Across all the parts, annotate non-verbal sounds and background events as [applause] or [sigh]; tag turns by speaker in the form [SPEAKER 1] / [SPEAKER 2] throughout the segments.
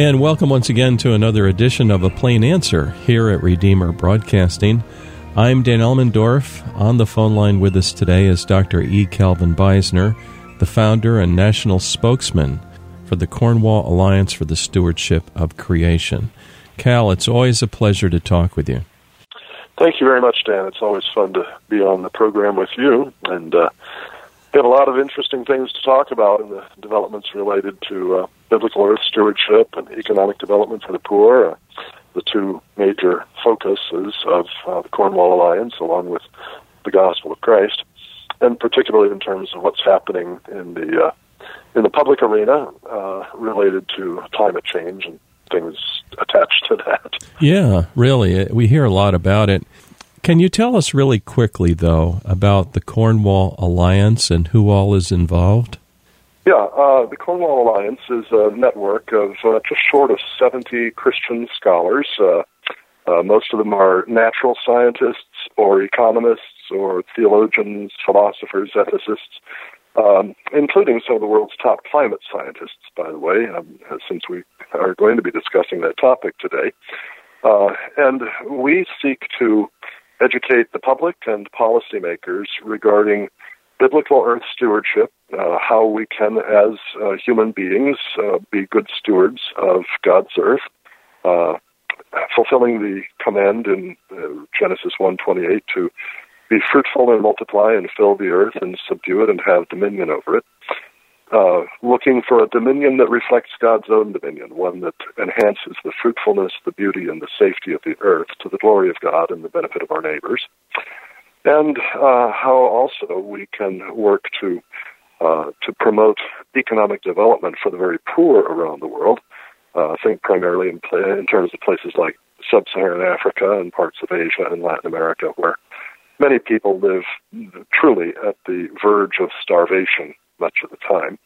[SPEAKER 1] And welcome once again to another edition of A Plain Answer here at Redeemer Broadcasting. I'm Dan Elmendorf. On the phone line with us today is Dr. E. Calvin Beisner, the founder and national spokesman for the Cornwall Alliance for the Stewardship of Creation. Cal, it's always a pleasure to talk with you.
[SPEAKER 2] Thank you very much, Dan. It's always fun to be on the program with you, and uh, we have a lot of interesting things to talk about in the developments related to uh, biblical earth stewardship and economic development for the poor, uh, the two major focuses of uh, the Cornwall Alliance, along with the gospel of Christ, and particularly in terms of what's happening in the uh, in the public arena uh, related to climate change and things attached to that.
[SPEAKER 1] Yeah, really, we hear a lot about it. Can you tell us really quickly, though, about the Cornwall Alliance and who all is involved?
[SPEAKER 2] Yeah, uh, the Cornwall Alliance is a network of uh, just short of 70 Christian scholars. Uh, uh, most of them are natural scientists or economists or theologians, philosophers, ethicists, um, including some of the world's top climate scientists, by the way, um, since we are going to be discussing that topic today. Uh, and we seek to educate the public and policymakers regarding biblical earth stewardship, uh, how we can, as uh, human beings, uh, be good stewards of God's earth, uh, fulfilling the command in uh, Genesis 1:28 to be fruitful and multiply and fill the earth and subdue it and have dominion over it. Uh, looking for a dominion that reflects God's own dominion, one that enhances the fruitfulness, the beauty, and the safety of the earth to the glory of God and the benefit of our neighbors. And uh, how also we can work to uh, to promote economic development for the very poor around the world. Uh, think primarily in, in terms of places like sub-Saharan Africa and parts of Asia and Latin America, where many people live truly at the verge of starvation much of the time.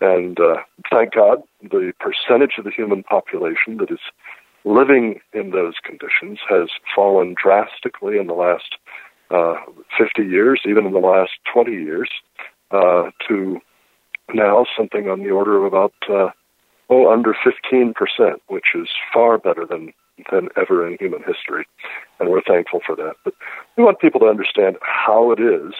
[SPEAKER 2] And uh, thank God, the percentage of the human population that is living in those conditions has fallen drastically in the last uh, 50 years, even in the last 20 years, uh, to now something on the order of about uh, oh under 15 percent, which is far better than than ever in human history, and we're thankful for that. But we want people to understand how it is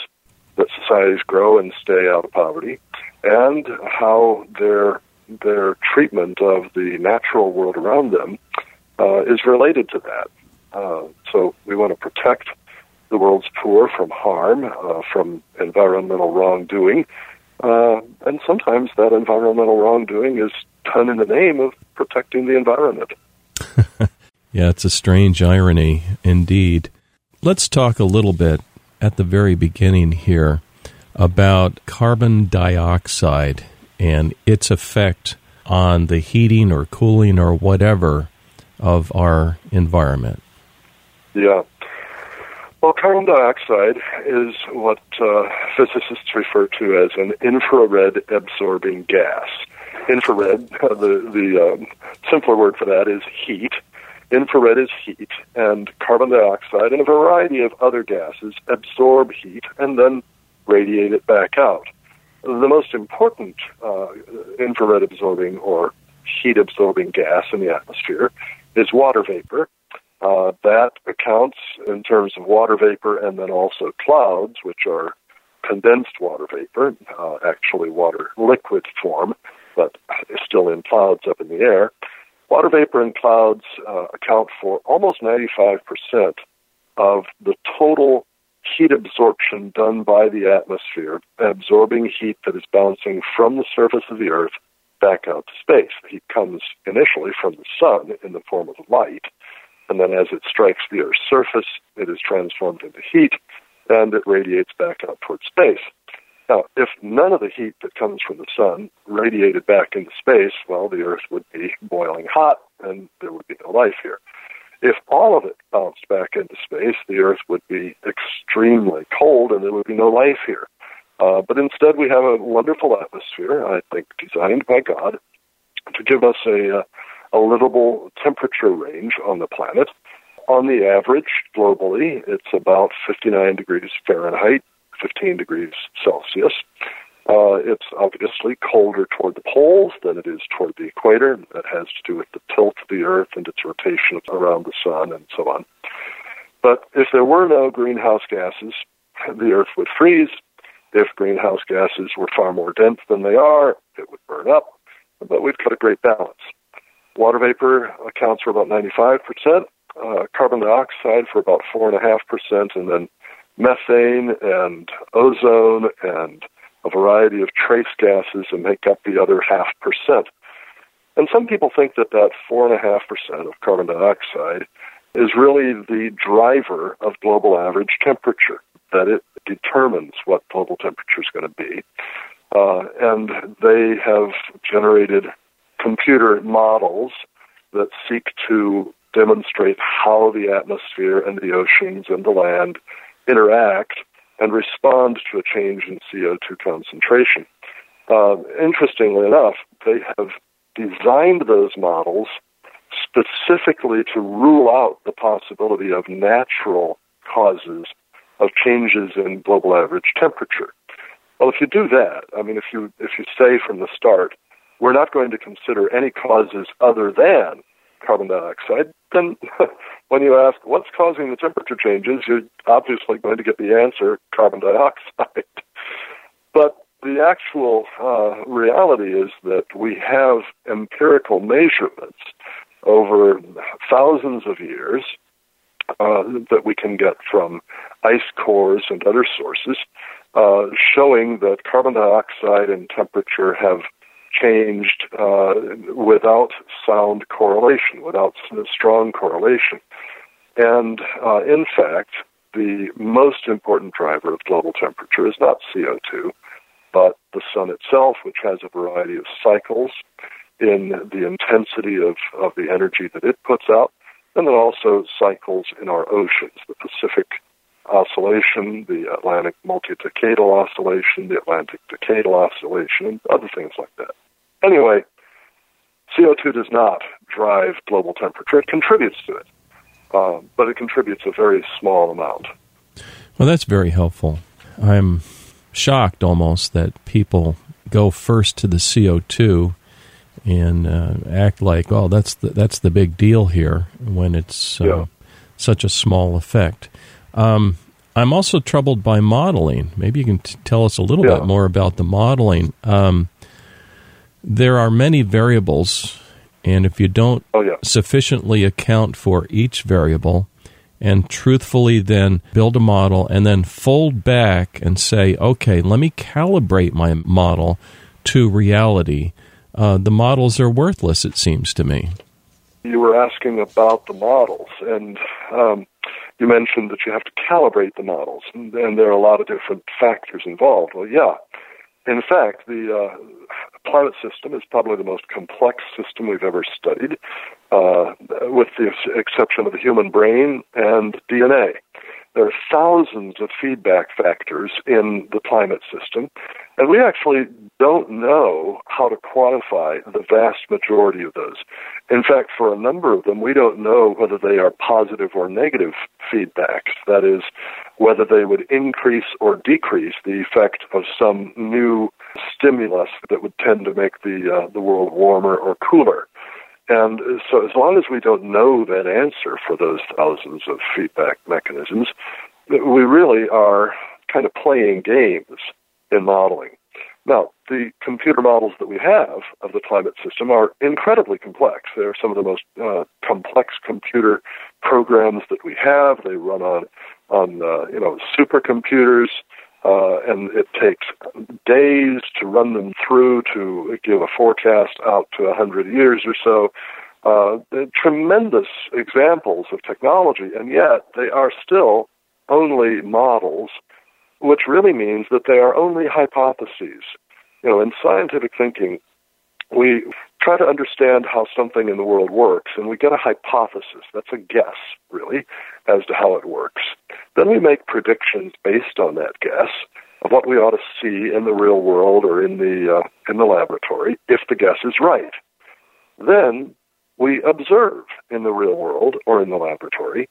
[SPEAKER 2] that societies grow and stay out of poverty, and how their their treatment of the natural world around them uh, is related to that. Uh, so we want to protect the world's poor from harm, uh, from environmental wrongdoing, uh, and sometimes that environmental wrongdoing is done in the name of protecting the environment. [laughs]
[SPEAKER 1] Yeah, it's a strange irony indeed. Let's talk a little bit at the very beginning here about carbon dioxide and its effect on the heating or cooling or whatever of our environment.
[SPEAKER 2] Yeah. Well, carbon dioxide is what uh, physicists refer to as an infrared absorbing gas. Infrared, uh, the, the um, simpler word for that is heat Infrared is heat, and carbon dioxide and a variety of other gases absorb heat and then radiate it back out. The most important uh, infrared absorbing or heat absorbing gas in the atmosphere is water vapor. Uh, that accounts in terms of water vapor and then also clouds, which are condensed water vapor, uh, actually water liquid form, but still in clouds up in the air. Water vapor and clouds uh, account for almost 95% of the total heat absorption done by the atmosphere, absorbing heat that is bouncing from the surface of the Earth back out to space. The heat comes initially from the sun in the form of light, and then as it strikes the Earth's surface, it is transformed into heat, and it radiates back out towards space. Now, if none of the heat that comes from the sun radiated back into space, well, the Earth would be boiling hot and there would be no life here. If all of it bounced back into space, the Earth would be extremely cold and there would be no life here. Uh, but instead, we have a wonderful atmosphere, I think, designed by God to give us a, uh, a livable temperature range on the planet. On the average, globally, it's about 59 degrees Fahrenheit 15 degrees Celsius. Uh, it's obviously colder toward the poles than it is toward the equator. That has to do with the tilt of the Earth and its rotation around the sun and so on. But if there were no greenhouse gases, the Earth would freeze. If greenhouse gases were far more dense than they are, it would burn up. But we've got a great balance. Water vapor accounts for about 95%, uh, carbon dioxide for about 4.5%, and then methane and ozone and a variety of trace gases that make up the other half percent. And some people think that that 4.5% of carbon dioxide is really the driver of global average temperature, that it determines what global temperature is going to be. Uh, and they have generated computer models that seek to demonstrate how the atmosphere and the oceans and the land interact and respond to a change in CO2 concentration. Uh, interestingly enough, they have designed those models specifically to rule out the possibility of natural causes of changes in global average temperature. Well, if you do that, I mean, if you if you say from the start, we're not going to consider any causes other than carbon dioxide, then [laughs] when you ask what's causing the temperature changes, you're obviously going to get the answer carbon dioxide. [laughs] but the actual uh, reality is that we have empirical measurements over thousands of years uh, that we can get from ice cores and other sources, uh, showing that carbon dioxide and temperature have changed uh, without sound correlation, without strong correlation. And uh, in fact, the most important driver of global temperature is not CO2, but the sun itself, which has a variety of cycles in the intensity of, of the energy that it puts out, and then also cycles in our oceans, the Pacific oscillation, the Atlantic multi-decadal oscillation, the Atlantic decadal oscillation, and other things like that. Anyway, CO2 does not drive global temperature. It contributes to it, uh, but it contributes a very small amount.
[SPEAKER 1] Well, that's very helpful. I'm shocked almost that people go first to the CO2 and uh, act like, oh, that's the, that's the big deal here when it's uh, yeah. such a small effect. Um, I'm also troubled by modeling. Maybe you can t- tell us a little yeah. bit more about the modeling. Um, there are many variables, and if you don't
[SPEAKER 2] oh, yeah.
[SPEAKER 1] sufficiently account for each variable and truthfully then build a model and then fold back and say, okay, let me calibrate my model to reality, uh, the models are worthless, it seems to me.
[SPEAKER 2] You were asking about the models, and um, you mentioned that you have to calibrate the models, and, and, there are a lot of different factors involved. Well, yeah. In fact, the uh, planet system is probably the most complex system we've ever studied, uh, with the exception of the human brain and DNA. There are thousands of feedback factors in the climate system, and we actually don't know how to quantify the vast majority of those. In fact, for a number of them, we don't know whether they are positive or negative feedbacks. That is, whether they would increase or decrease the effect of some new stimulus that would tend to make the uh, the world warmer or cooler. And so, as long as we don't know that answer for those thousands of feedback mechanisms, we really are kind of playing games in modeling. Now, the computer models that we have of the climate system are incredibly complex. They're some of the most uh, complex computer programs that we have. They run on on uh, you know supercomputers, uh, and it takes days to run them through to give a forecast out to a hundred years or so. Uh, tremendous examples of technology, and yet they are still only models which really means that they are only hypotheses. You know, in scientific thinking, we try to understand how something in the world works, and we get a hypothesis. That's a guess, really, as to how it works. Then we make predictions based on that guess of what we ought to see in the real world or in the uh, in the laboratory if the guess is right. Then we observe in the real world or in the laboratory,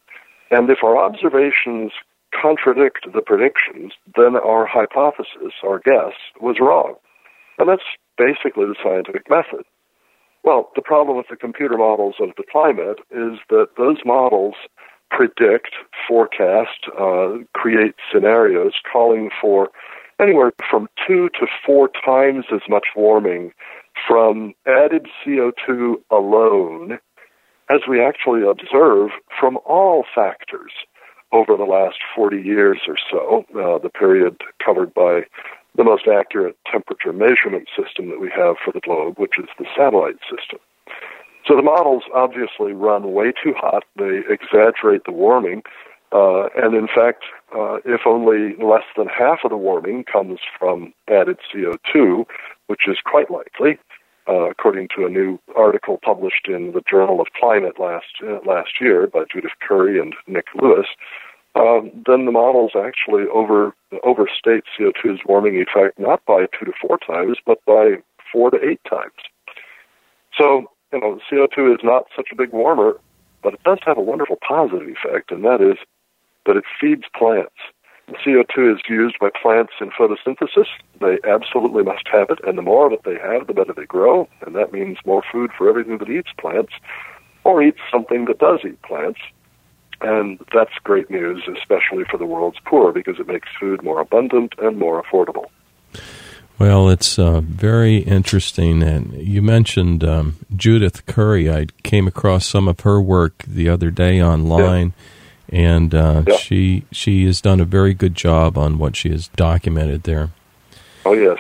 [SPEAKER 2] and if our observations contradict the predictions, then our hypothesis, our guess, was wrong. And that's basically the scientific method. Well, the problem with the computer models of the climate is that those models predict, forecast, uh, create scenarios calling for anywhere from two to four times as much warming from added CO2 alone as we actually observe from all factors over the last 40 years or so, uh, the period covered by the most accurate temperature measurement system that we have for the globe, which is the satellite system. So the models obviously run way too hot. They exaggerate the warming. Uh, and in fact, uh, if only less than half of the warming comes from added CO2, which is quite likely, uh, according to a new article published in the Journal of Climate last uh, last year by Judith Curry and Nick Lewis, um, then the models actually over overstate CO2's warming effect not by two to four times, but by four to eight times. So, you know, CO2 is not such a big warmer, but it does have a wonderful positive effect, and that is that it feeds plants. CO2 is used by plants in photosynthesis. They absolutely must have it, and the more of it they have, the better they grow, and that means more food for everything that eats plants, or eats something that does eat plants. And that's great news, especially for the world's poor, because it makes food more abundant and more affordable.
[SPEAKER 1] Well, it's uh, very interesting. And you mentioned um, Judith Curry. I came across some of her work the other day online. Yeah and uh, yeah. she she has done a very good job on what she has documented there.
[SPEAKER 2] Oh yes,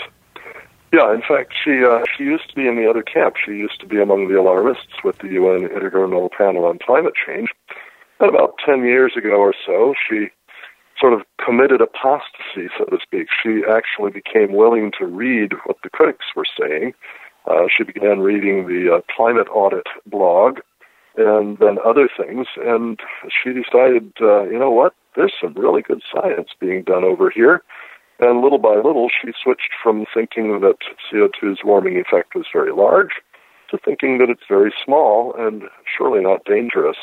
[SPEAKER 2] yeah. In fact, she uh, she used to be in the other camp. She used to be among the alarmists with the UN Intergovernmental Panel on Climate Change. And about ten years ago or so, she sort of committed apostasy, so to speak. She actually became willing to read what the critics were saying. Uh, she began reading the uh, Climate Audit blog and then other things. And she decided, uh, you know what? There's some really good science being done over here. And little by little, she switched from thinking that CO2's warming effect was very large to thinking that it's very small and surely not dangerous.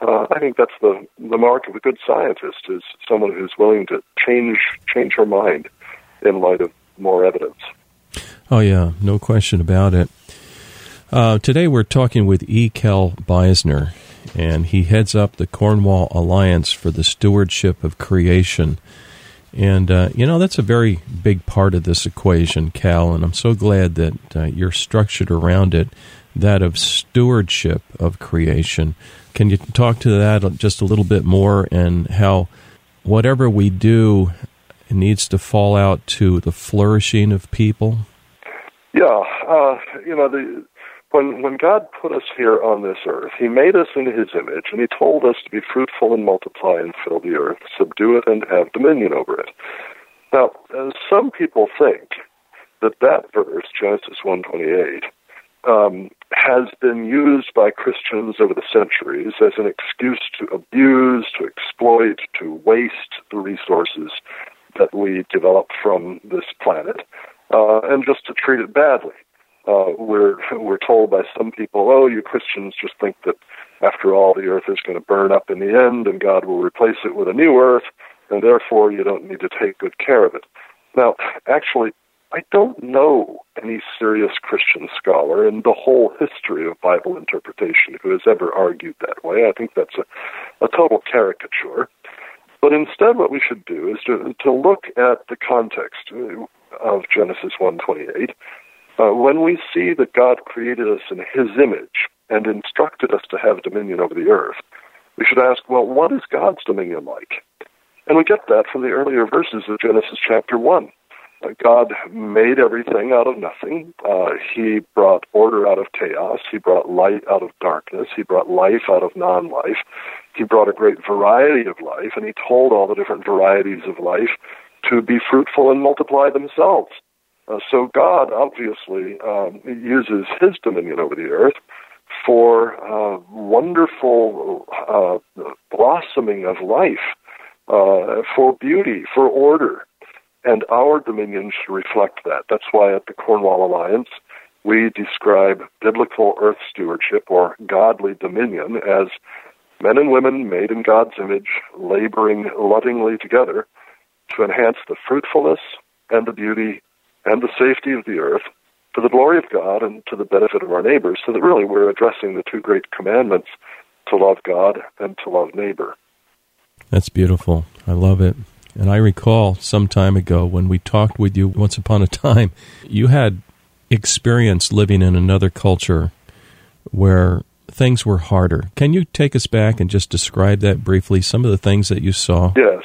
[SPEAKER 2] Uh, I think that's the the mark of a good scientist is someone who's willing to change change her mind in light of more evidence.
[SPEAKER 1] Oh yeah, no question about it. Uh, today we're talking with E. Cal Beisner, and he heads up the Cornwall Alliance for the Stewardship of Creation. And, uh, you know, that's a very big part of this equation, Cal, and I'm so glad that uh, you're structured around it, that of stewardship of creation. Can you talk to that just a little bit more and how whatever we do needs to fall out to the flourishing of people?
[SPEAKER 2] Yeah, uh, you know, the when when God put us here on this earth, He made us in His image, and He told us to be fruitful and multiply and fill the earth, subdue it, and have dominion over it. Now, some people think that that verse, Genesis one twenty eight, um, has been used by Christians over the centuries as an excuse to abuse, to exploit, to waste the resources that we develop from this planet, uh, and just to treat it badly uh, we're we're told by some people, oh, you Christians just think that after all, the earth is going to burn up in the end, and God will replace it with a new earth, and therefore you don't need to take good care of it. Now, actually, I don't know any serious Christian scholar in the whole history of Bible interpretation who has ever argued that way. I think that's a, a total caricature. But instead, what we should do is to, to look at the context of Genesis 1:28 uh, when we see that God created us in His image and instructed us to have dominion over the earth, we should ask, well, what is God's dominion like? And we get that from the earlier verses of Genesis chapter 1. God made everything out of nothing. Uh, he brought order out of chaos. He brought light out of darkness. He brought life out of non life. He brought a great variety of life, and He told all the different varieties of life to be fruitful and multiply themselves. Uh, so God obviously um, uses His dominion over the earth for uh, wonderful uh, blossoming of life, uh, for beauty, for order, and our dominion should reflect that. That's why at the Cornwall Alliance we describe biblical earth stewardship or godly dominion as Men and women made in God's image, laboring lovingly together to enhance the fruitfulness and the beauty and the safety of the earth for the glory of God and to the benefit of our neighbors, so that really we're addressing the two great commandments to love God and to love neighbor.
[SPEAKER 1] That's beautiful. I love it. And I recall some time ago when we talked with you once upon a time, you had experience living in another culture where things were harder. Can you take us back and just describe that briefly, some of the things that you saw?
[SPEAKER 2] Yes.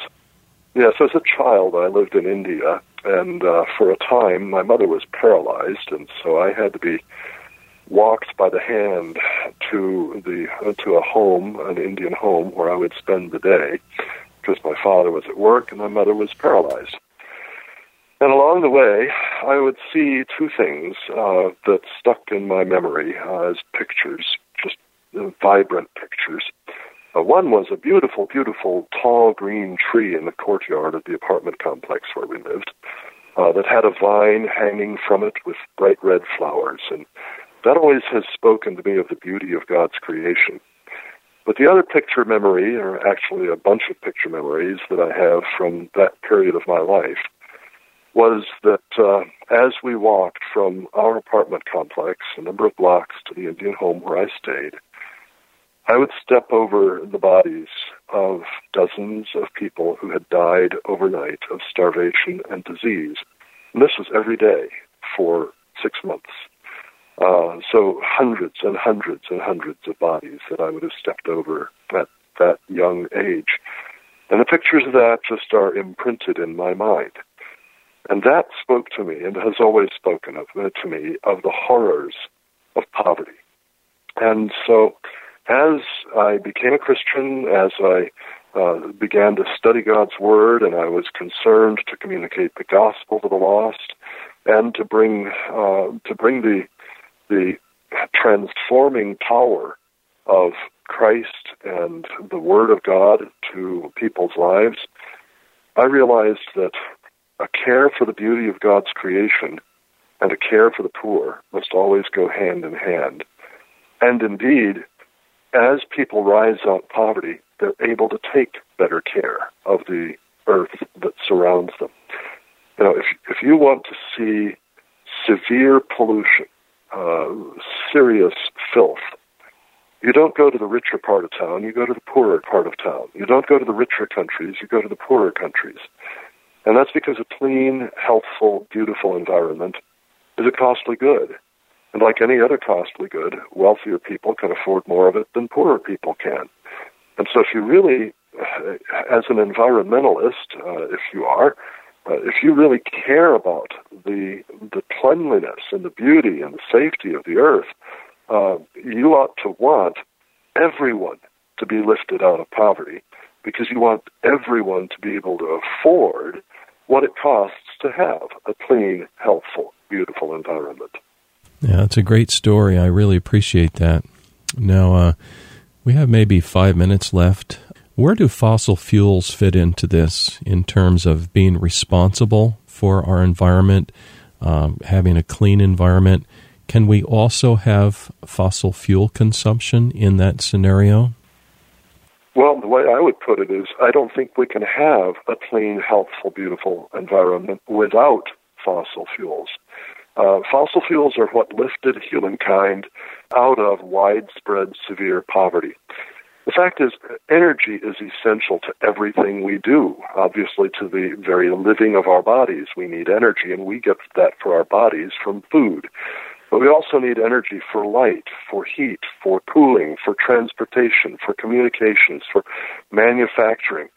[SPEAKER 2] Yes, as a child, I lived in India, and uh, for a time, my mother was paralyzed, and so I had to be walked by the hand to the to a home, an Indian home, where I would spend the day, because my father was at work and my mother was paralyzed. And along the way, I would see two things uh, that stuck in my memory uh, as pictures, just uh, vibrant pictures. Uh, one was a beautiful, beautiful tall green tree in the courtyard of the apartment complex where we lived uh, that had a vine hanging from it with bright red flowers. And that always has spoken to me of the beauty of God's creation. But the other picture memory, or actually a bunch of picture memories that I have from that period of my life, was that uh, as we walked from our apartment complex, a number of blocks to the Indian home where I stayed, I would step over the bodies of dozens of people who had died overnight of starvation and disease. And this was every day for six months. Uh, so hundreds and hundreds and hundreds of bodies that I would have stepped over at that young age. And the pictures of that just are imprinted in my mind. And that spoke to me and has always spoken of, uh, to me of the horrors of poverty. And so as I became a Christian, as I uh, began to study God's Word, and I was concerned to communicate the gospel to the lost, and to bring uh, to bring the the transforming power of Christ and the Word of God to people's lives. I realized that a care for the beauty of God's creation and a care for the poor must always go hand in hand. And indeed, as people rise out of poverty, they're able to take better care of the earth that surrounds them. Now, if if you want to see severe pollution, uh, serious filth, you don't go to the richer part of town. You go to the poorer part of town. You don't go to the richer countries. You go to the poorer countries, and that's because a clean, healthful, beautiful environment is a costly good. And like any other costly good, wealthier people can afford more of it than poorer people can. And so if you really, uh, as an environmentalist, uh, if you are, uh, if you really care about the the cleanliness and the beauty and the safety of the earth, uh, you ought to want everyone to be lifted out of poverty because you want everyone to be able to afford what it costs to have a clean, healthful, beautiful environment.
[SPEAKER 1] Yeah, it's a great story. I really appreciate that. Now, uh, we have maybe five minutes left. Where do fossil fuels fit into this in terms of being responsible for our environment, um, having a clean environment? Can we also have fossil fuel consumption in that scenario?
[SPEAKER 2] Well, the way I would put it is I don't think we can have a clean, healthful, beautiful environment without fossil fuels. Uh, fossil fuels are what lifted humankind out of widespread severe poverty. The fact is, energy is essential to everything we do. Obviously, to the very living of our bodies, we need energy, and we get that for our bodies from food. But we also need energy for light, for heat, for cooling, for transportation, for communications, for manufacturing,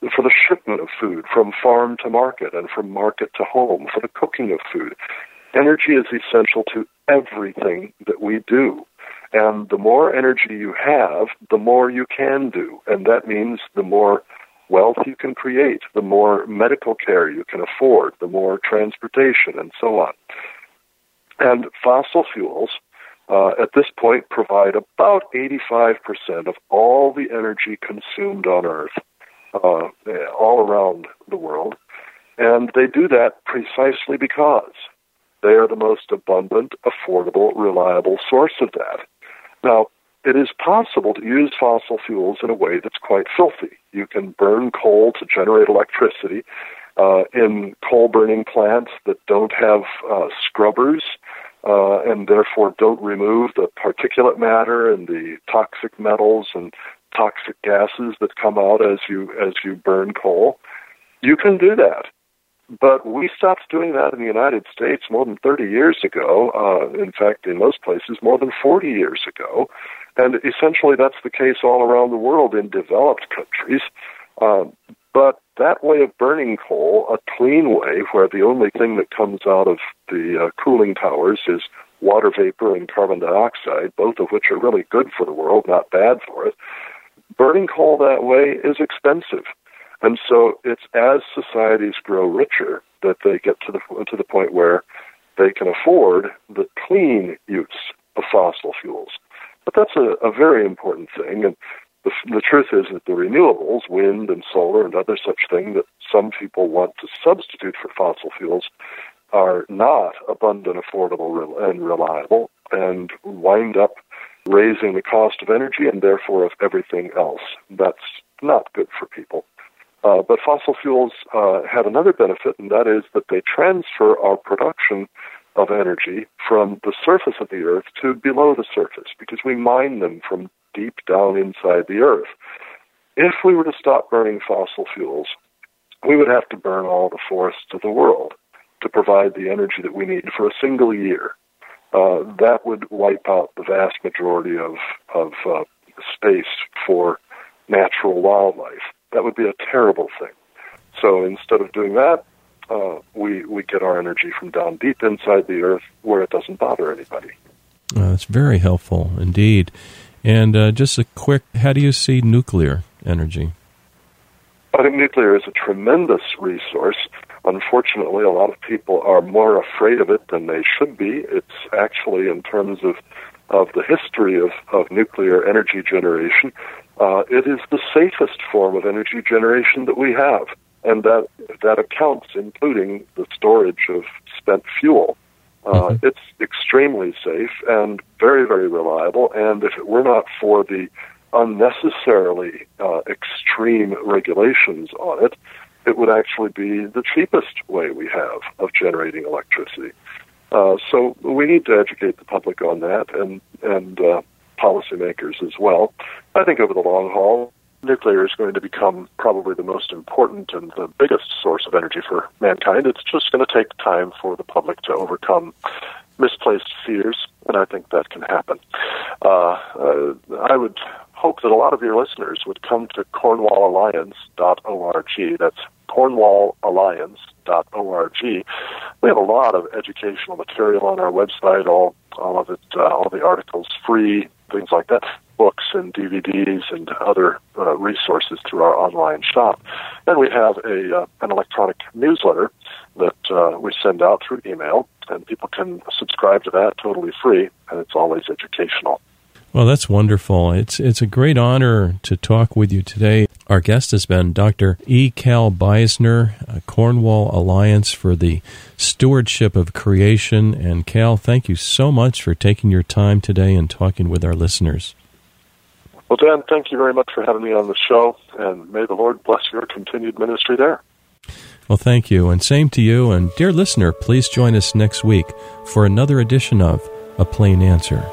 [SPEAKER 2] for the shipment of food from farm to market and from market to home, for the cooking of food. Energy is essential to everything that we do. And the more energy you have, the more you can do. And that means the more wealth you can create, the more medical care you can afford, the more transportation, and so on. And fossil fuels, uh, at this point, provide about 85% of all the energy consumed on Earth, uh, all around the world. And they do that precisely because they are the most abundant, affordable, reliable source of that. Now, it is possible to use fossil fuels in a way that's quite filthy. You can burn coal to generate electricity uh, in coal burning plants that don't have uh, scrubbers uh, and therefore don't remove the particulate matter and the toxic metals and toxic gases that come out as you as you burn coal. You can do that. But we stopped doing that in the United States more than 30 years ago. Uh, in fact, in most places, more than 40 years ago. And essentially, that's the case all around the world in developed countries. Uh, but that way of burning coal, a clean way, where the only thing that comes out of the uh, cooling towers is water vapor and carbon dioxide, both of which are really good for the world, not bad for it. Burning coal that way is expensive. And so it's as societies grow richer that they get to the to the point where they can afford the clean use of fossil fuels. But that's a, a very important thing. And the, the truth is that the renewables, wind and solar and other such things that some people want to substitute for fossil fuels, are not abundant, affordable, and reliable, and wind up raising the cost of energy and therefore of everything else. That's not good for people. Uh, but fossil fuels uh, have another benefit, and that is that they transfer our production of energy from the surface of the earth to below the surface because we mine them from deep down inside the earth. If we were to stop burning fossil fuels, we would have to burn all the forests of the world to provide the energy that we need for a single year. Uh, that would wipe out the vast majority of, of uh, space for natural wildlife. That would be a terrible thing. So instead of doing that, uh, we we get our energy from down deep inside the earth where it doesn't bother anybody.
[SPEAKER 1] Uh, that's very helpful indeed. And uh, just a quick, how do you see nuclear energy?
[SPEAKER 2] I think nuclear is a tremendous resource. Unfortunately, a lot of people are more afraid of it than they should be. It's actually, in terms of of the history of, of nuclear energy generation, uh, it is the safest form of energy generation that we have and that that accounts including the storage of spent fuel. Uh, mm-hmm. It's extremely safe and very, very reliable. And if it were not for the unnecessarily uh, extreme regulations on it, it would actually be the cheapest way we have of generating electricity. Uh, so we need to educate the public on that and and uh, policymakers as well. I think over the long haul, nuclear is going to become probably the most important and the biggest source of energy for mankind. It's just going to take time for the public to overcome misplaced fears, and I think that can happen. Uh, uh, I would hope that a lot of your listeners would come to cornwallalliance.org. That's cornwallalliance.org. We have a lot of educational material on our website, all, all of it, uh, all the articles free, things like that books and DVDs and other uh, resources through our online shop. And we have a uh, an electronic newsletter that uh, we send out through email, and people can subscribe to that totally free, and it's always educational.
[SPEAKER 1] Well, that's wonderful. It's it's a great honor to talk with you today. Our guest has been Dr. E. Cal Beisner, Cornwall Alliance for the Stewardship of Creation. And Cal, thank you so much for taking your time today and talking with our listeners.
[SPEAKER 2] Well, Dan, thank you very much for having me on the show, and may the Lord bless your continued ministry there.
[SPEAKER 1] Well, thank you, and same to you. And dear listener, please join us next week for another edition of A Plain Answer.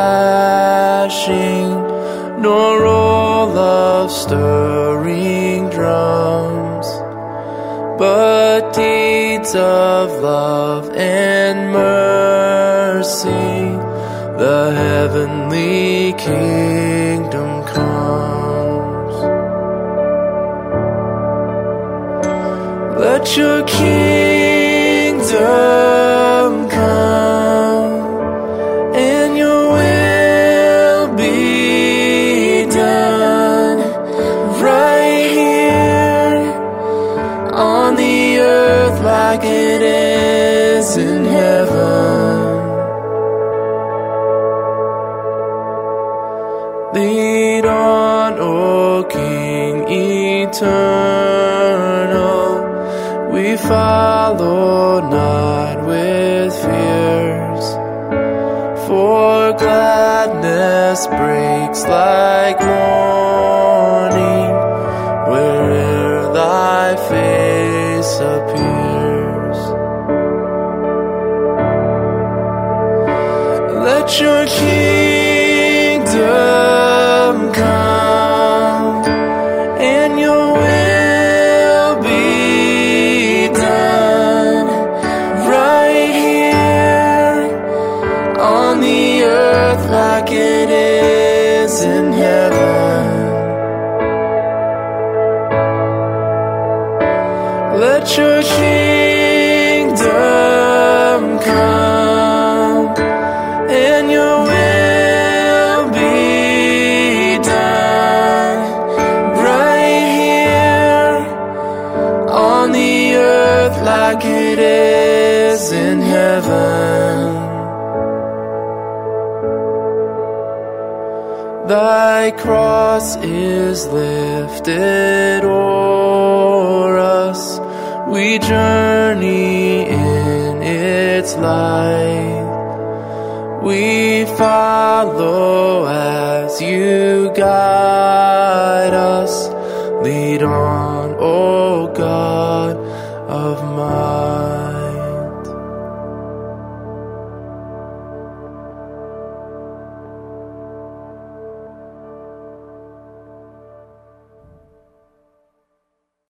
[SPEAKER 3] Swords clashing, nor roll of stirring drums, but deeds of love and mercy, the heavenly kingdom comes. Let your kingdom Follow not with fears. For gladness breaks like like it is in heaven. Thy cross is lifted o'er us. We journey in its light. We follow as you guide us. Lead on,